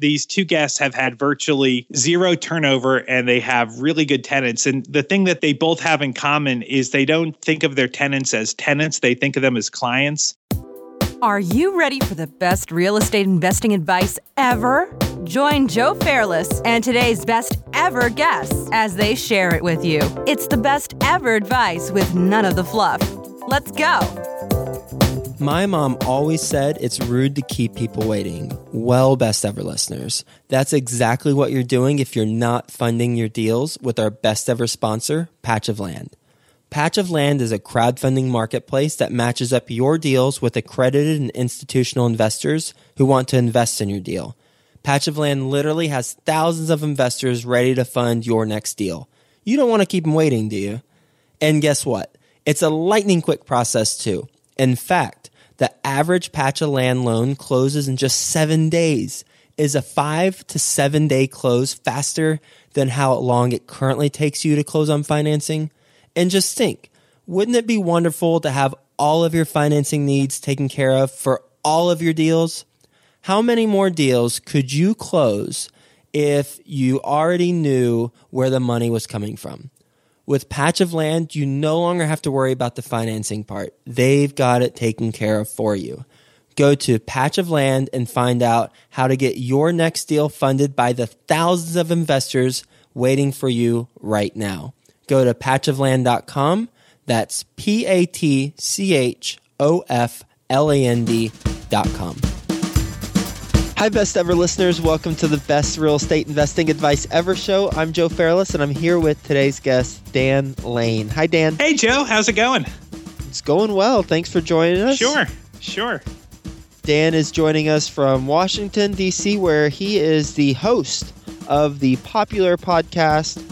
these two guests have had virtually zero turnover and they have really good tenants. And the thing that they both have in common is they don't think of their tenants as tenants, they think of them as clients. Are you ready for the best real estate investing advice ever? Join Joe Fairless and today's best ever guests as they share it with you. It's the best ever advice with none of the fluff. Let's go. My mom always said it's rude to keep people waiting. Well, best ever listeners, that's exactly what you're doing if you're not funding your deals with our best ever sponsor, Patch of Land. Patch of Land is a crowdfunding marketplace that matches up your deals with accredited and institutional investors who want to invest in your deal. Patch of Land literally has thousands of investors ready to fund your next deal. You don't want to keep them waiting, do you? And guess what? It's a lightning quick process too. In fact, the average patch of land loan closes in just seven days. Is a five to seven day close faster than how long it currently takes you to close on financing? And just think, wouldn't it be wonderful to have all of your financing needs taken care of for all of your deals? How many more deals could you close if you already knew where the money was coming from? With Patch of Land, you no longer have to worry about the financing part. They've got it taken care of for you. Go to Patch of Land and find out how to get your next deal funded by the thousands of investors waiting for you right now go to patchofland.com. That's P A T C H O F L A N D.com. Hi, best ever listeners. Welcome to the best real estate investing advice ever show. I'm Joe Fairless, and I'm here with today's guest, Dan Lane. Hi, Dan. Hey, Joe. How's it going? It's going well. Thanks for joining us. Sure, sure. Dan is joining us from Washington, D.C., where he is the host of the popular podcast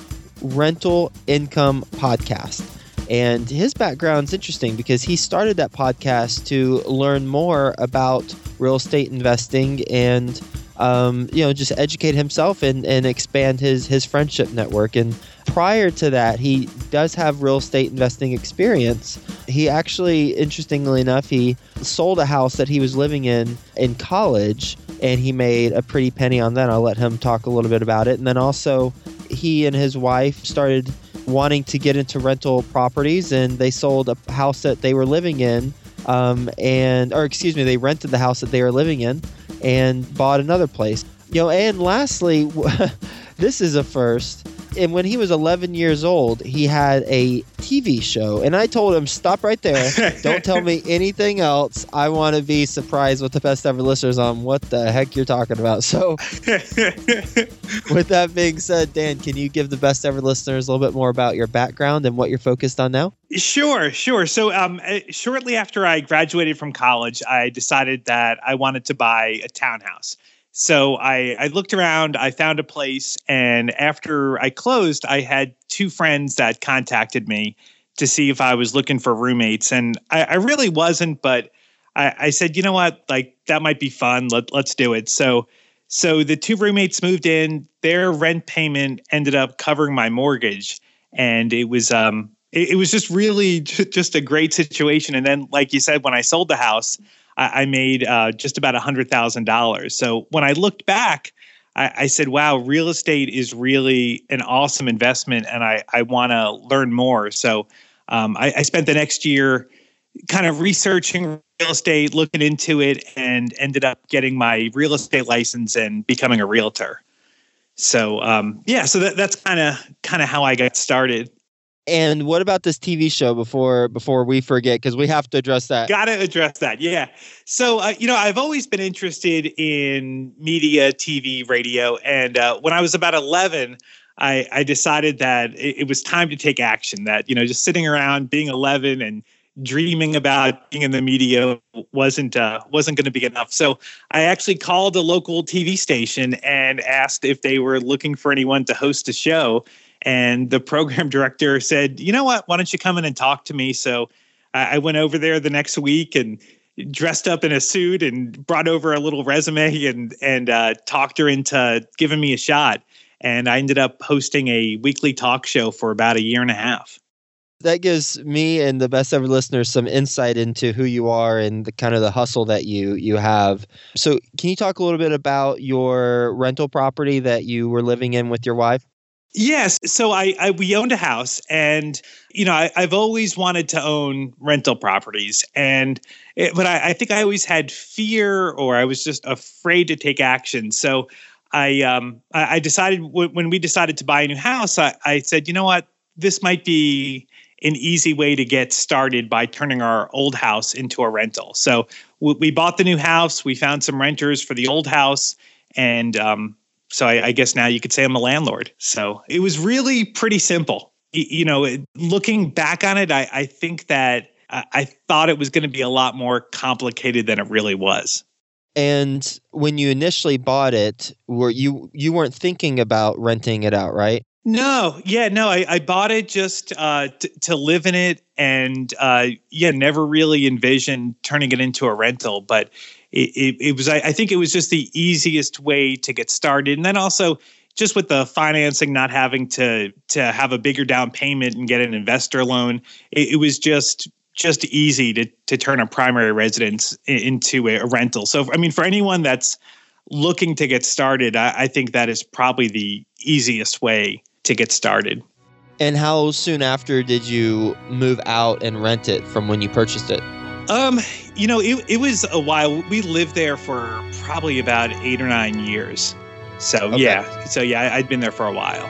rental income podcast. And his background's interesting because he started that podcast to learn more about real estate investing and um, you know just educate himself and, and expand his his friendship network. And prior to that, he does have real estate investing experience. He actually, interestingly enough, he sold a house that he was living in in college and he made a pretty penny on that. I'll let him talk a little bit about it. And then also he and his wife started wanting to get into rental properties and they sold a house that they were living in um, and or excuse me they rented the house that they were living in and bought another place. You know and lastly this is a first and when he was 11 years old, he had a TV show. And I told him, stop right there. Don't tell me anything else. I want to be surprised with the best ever listeners on what the heck you're talking about. So, with that being said, Dan, can you give the best ever listeners a little bit more about your background and what you're focused on now? Sure, sure. So, um, uh, shortly after I graduated from college, I decided that I wanted to buy a townhouse. So I, I looked around, I found a place, and after I closed, I had two friends that contacted me to see if I was looking for roommates. And I, I really wasn't, but I, I, said, you know what, like that might be fun. Let, let's do it. So so the two roommates moved in, their rent payment ended up covering my mortgage. And it was um it, it was just really just a great situation. And then, like you said, when I sold the house, I, I made uh, just about a hundred thousand dollars. So when I looked back, I, I, said, "Wow, real estate is really an awesome investment, and I I want to learn more." So um, I, I spent the next year kind of researching real estate, looking into it, and ended up getting my real estate license and becoming a realtor. So um, yeah, so that, that's kind of kind of how I got started. And what about this TV show before before we forget because we have to address that. Got to address that. Yeah. So uh, you know, I've always been interested in media, TV, radio, and uh, when I was about eleven. I, I decided that it, it was time to take action. That you know, just sitting around, being eleven, and dreaming about being in the media wasn't uh, wasn't going to be enough. So I actually called a local TV station and asked if they were looking for anyone to host a show. And the program director said, "You know what? Why don't you come in and talk to me?" So I went over there the next week and dressed up in a suit and brought over a little resume and and uh, talked her into giving me a shot. And I ended up hosting a weekly talk show for about a year and a half. That gives me and the best ever listeners some insight into who you are and the kind of the hustle that you you have. So, can you talk a little bit about your rental property that you were living in with your wife? Yes. So I, I we owned a house, and you know I, have always wanted to own rental properties, and it, but I, I, think I always had fear, or I was just afraid to take action. So I um I, decided when we decided to buy a new house, I, I said, you know what, this might be an easy way to get started by turning our old house into a rental. So we, we bought the new house, we found some renters for the old house, and um, so I, I, guess now you could say I'm a landlord. So it was really pretty simple. You know, looking back on it, I, I think that I thought it was going to be a lot more complicated than it really was. And when you initially bought it, were you you weren't thinking about renting it out, right? No, yeah, no. I, I bought it just uh, t- to live in it, and uh, yeah, never really envisioned turning it into a rental. But it, it, it was I, I, think it was just the easiest way to get started. And then also just with the financing not having to to have a bigger down payment and get an investor loan it, it was just just easy to to turn a primary residence into a, rental. So i mean for anyone that's looking to get started I, I think that is probably the easiest way to get started. And how soon after did you move out and rent it from when you purchased it um, you know, it, it was a while. We lived there for probably about eight or nine years. So okay. yeah, so yeah, I'd been there for a while.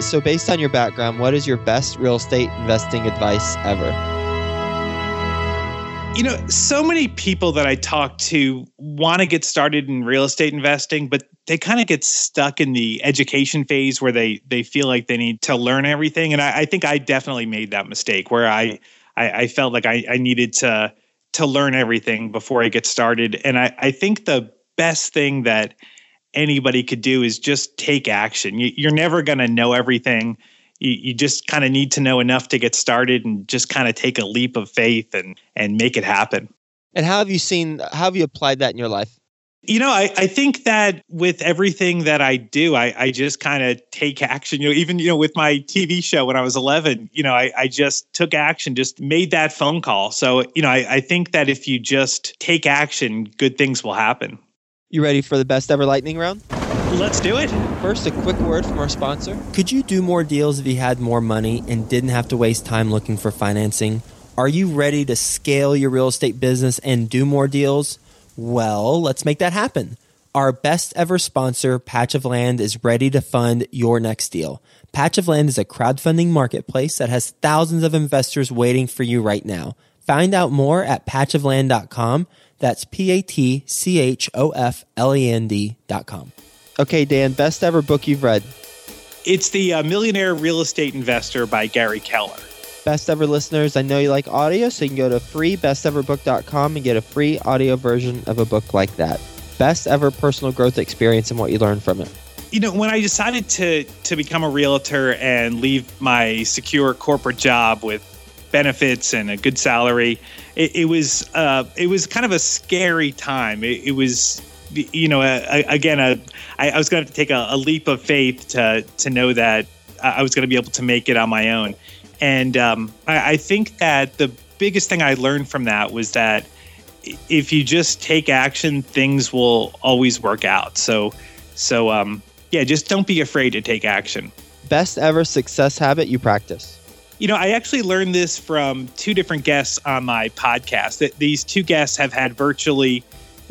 So based on your background, what is your best real estate investing advice ever? You know, so many people that I talk to want to get started in real estate investing, but they kind of get stuck in the education phase where they they feel like they need to learn everything. And I, I think I definitely made that mistake where I I, I felt like I, I needed to to learn everything before I get started. And I, I think the best thing that anybody could do is just take action. You, are never going to know everything. You, you just kind of need to know enough to get started and just kind of take a leap of faith and and make it happen. And how have you seen? How have you applied that in your life? You know, I, I think that with everything that I do, I, I just kind of take action. You know, even, you know, with my TV show when I was 11, you know, I, I just took action, just made that phone call. So, you know, I, I think that if you just take action, good things will happen. You ready for the best ever lightning round? Let's do it. First, a quick word from our sponsor. Could you do more deals if you had more money and didn't have to waste time looking for financing? Are you ready to scale your real estate business and do more deals? Well, let's make that happen. Our best ever sponsor, Patch of Land, is ready to fund your next deal. Patch of Land is a crowdfunding marketplace that has thousands of investors waiting for you right now. Find out more at patchofland.com. That's P A T C H O F L E N D.com. Okay, Dan, best ever book you've read? It's The uh, Millionaire Real Estate Investor by Gary Keller best ever listeners, I know you like audio, so you can go to freebesteverbook.com and get a free audio version of a book like that. Best ever personal growth experience and what you learned from it. You know, when I decided to to become a realtor and leave my secure corporate job with benefits and a good salary, it, it was uh, it was kind of a scary time. It, it was you know, again, a, I, was going to take a, a, leap of faith to to know that I was going to be able to make it on my own. And um, I, I think that the biggest thing I learned from that was that if you just take action, things will always work out. So, so um, yeah, just don't be afraid to take action. Best ever success habit you practice. You know, I actually learned this from two different guests on my podcast. That these two guests have had virtually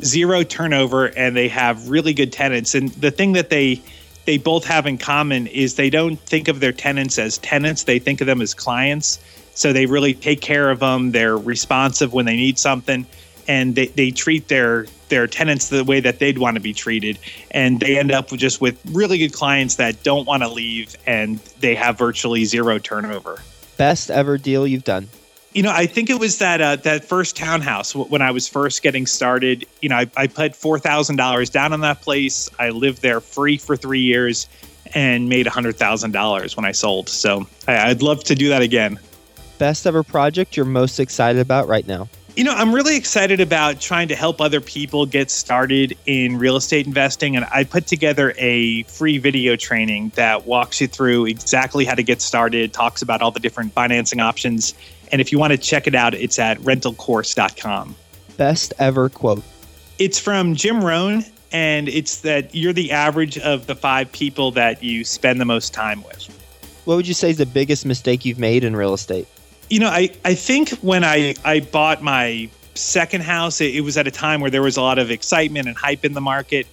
zero turnover and they have really good tenants. And the thing that they they both have in common is they don't think of their tenants as tenants, they think of them as clients. So they really take care of them. They're responsive when they need something, and they, they treat their their tenants the way that they'd want to be treated. And they end up just with really good clients that don't want to leave, and they have virtually zero turnover. Best ever deal you've done? You know, I think it was that uh, that first townhouse when I was first getting started. You know, I, I put four thousand dollars down on that place. I lived there free for three years and made hundred thousand dollars when I sold. So I, I'd love to do that again. Best ever project you're most excited about right now? You know, I'm really excited about trying to help other people get started in real estate investing. And I put together a free video training that walks you through exactly how to get started, talks about all the different financing options. And if you want to check it out, it's at rentalcourse.com. Best ever quote. It's from Jim Rohn, and it's that you're the average of the five people that you spend the most time with. What would you say is the biggest mistake you've made in real estate? You know, I, I think when I, I bought my second house, it, it was at a time where there was a lot of excitement and hype in the market.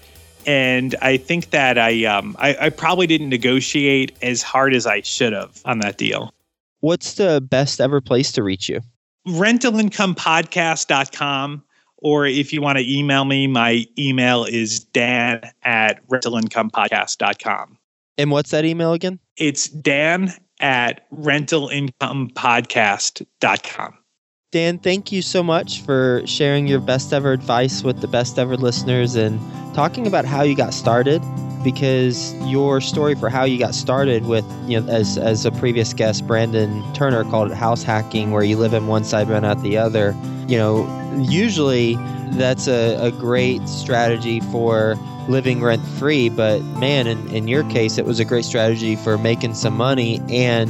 And I think that I, um, I, I probably didn't negotiate as hard as I should have on that deal. What's the best ever place to reach you? Rentalincomepodcast.com. Or if you want to email me, my email is dan at rentalincomepodcast.com. And what's that email again? It's dan at rentalincomepodcast.com. Dan, thank you so much for sharing your best ever advice with the best ever listeners and talking about how you got started because your story for how you got started with you know as as a previous guest Brandon Turner called it house hacking where you live in one side rent out the other. You know usually that's a, a great strategy for living rent free but man in, in your case it was a great strategy for making some money and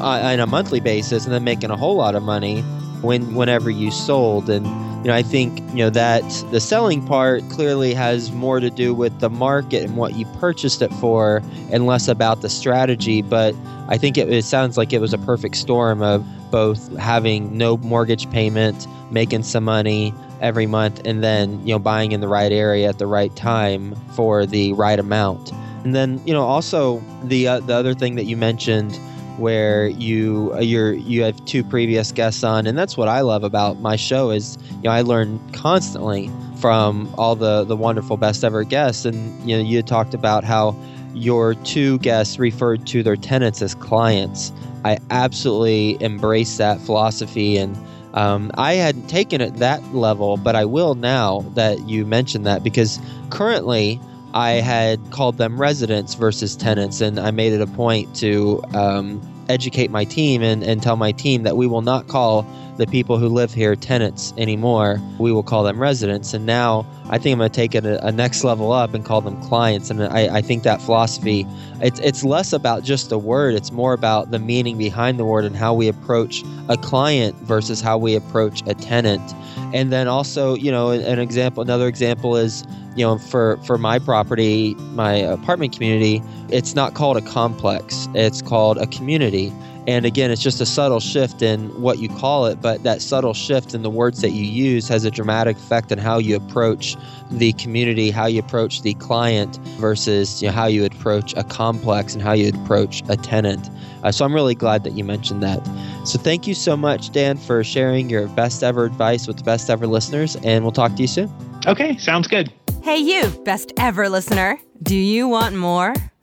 uh, on a monthly basis and then making a whole lot of money when whenever you sold. And you know i think you know that the selling part clearly has more to do with the market and what you purchased it for and less about the strategy. But i think it, it sounds like it was a perfect storm of both having no mortgage payment making some money every month and then you know buying in the right area at the right time for the right amount. And then you know also the uh, the other thing that you mentioned where you uh, you're you have two previous guests on and that's what I love about my show is you know I learn constantly from all the the wonderful best ever guests. And you know you talked about how your two guests referred to their tenants as clients. I absolutely embrace that philosophy and um, I hadn't taken it that level but I will now that you mentioned that because currently I had called them residents versus tenants, and I made it a point to um, educate my team and, and tell my team that we will not call the people who live here tenants anymore. We will call them residents. And now I think I'm going to take it a, a, next level up and call them clients. And I, I think that philosophy, it's, it's less about just the word, it's more about the meaning behind the word and how we approach a client versus how we approach a tenant. And then also, you know, an example, another example is, you know, for, for my property, my apartment community, it's not called a complex, it's called a community. And again, it's just a subtle shift in what you call it, but that subtle shift in the words that you use has a dramatic effect on how you approach the community, how you approach the client versus you know, how you approach a complex and how you approach a tenant. Uh, so I'm really glad that you mentioned that. So thank you so much, Dan, for sharing your best ever advice with the best ever listeners, and we'll talk to you soon. Okay, sounds good. Hey, you, best ever listener. Do you want more?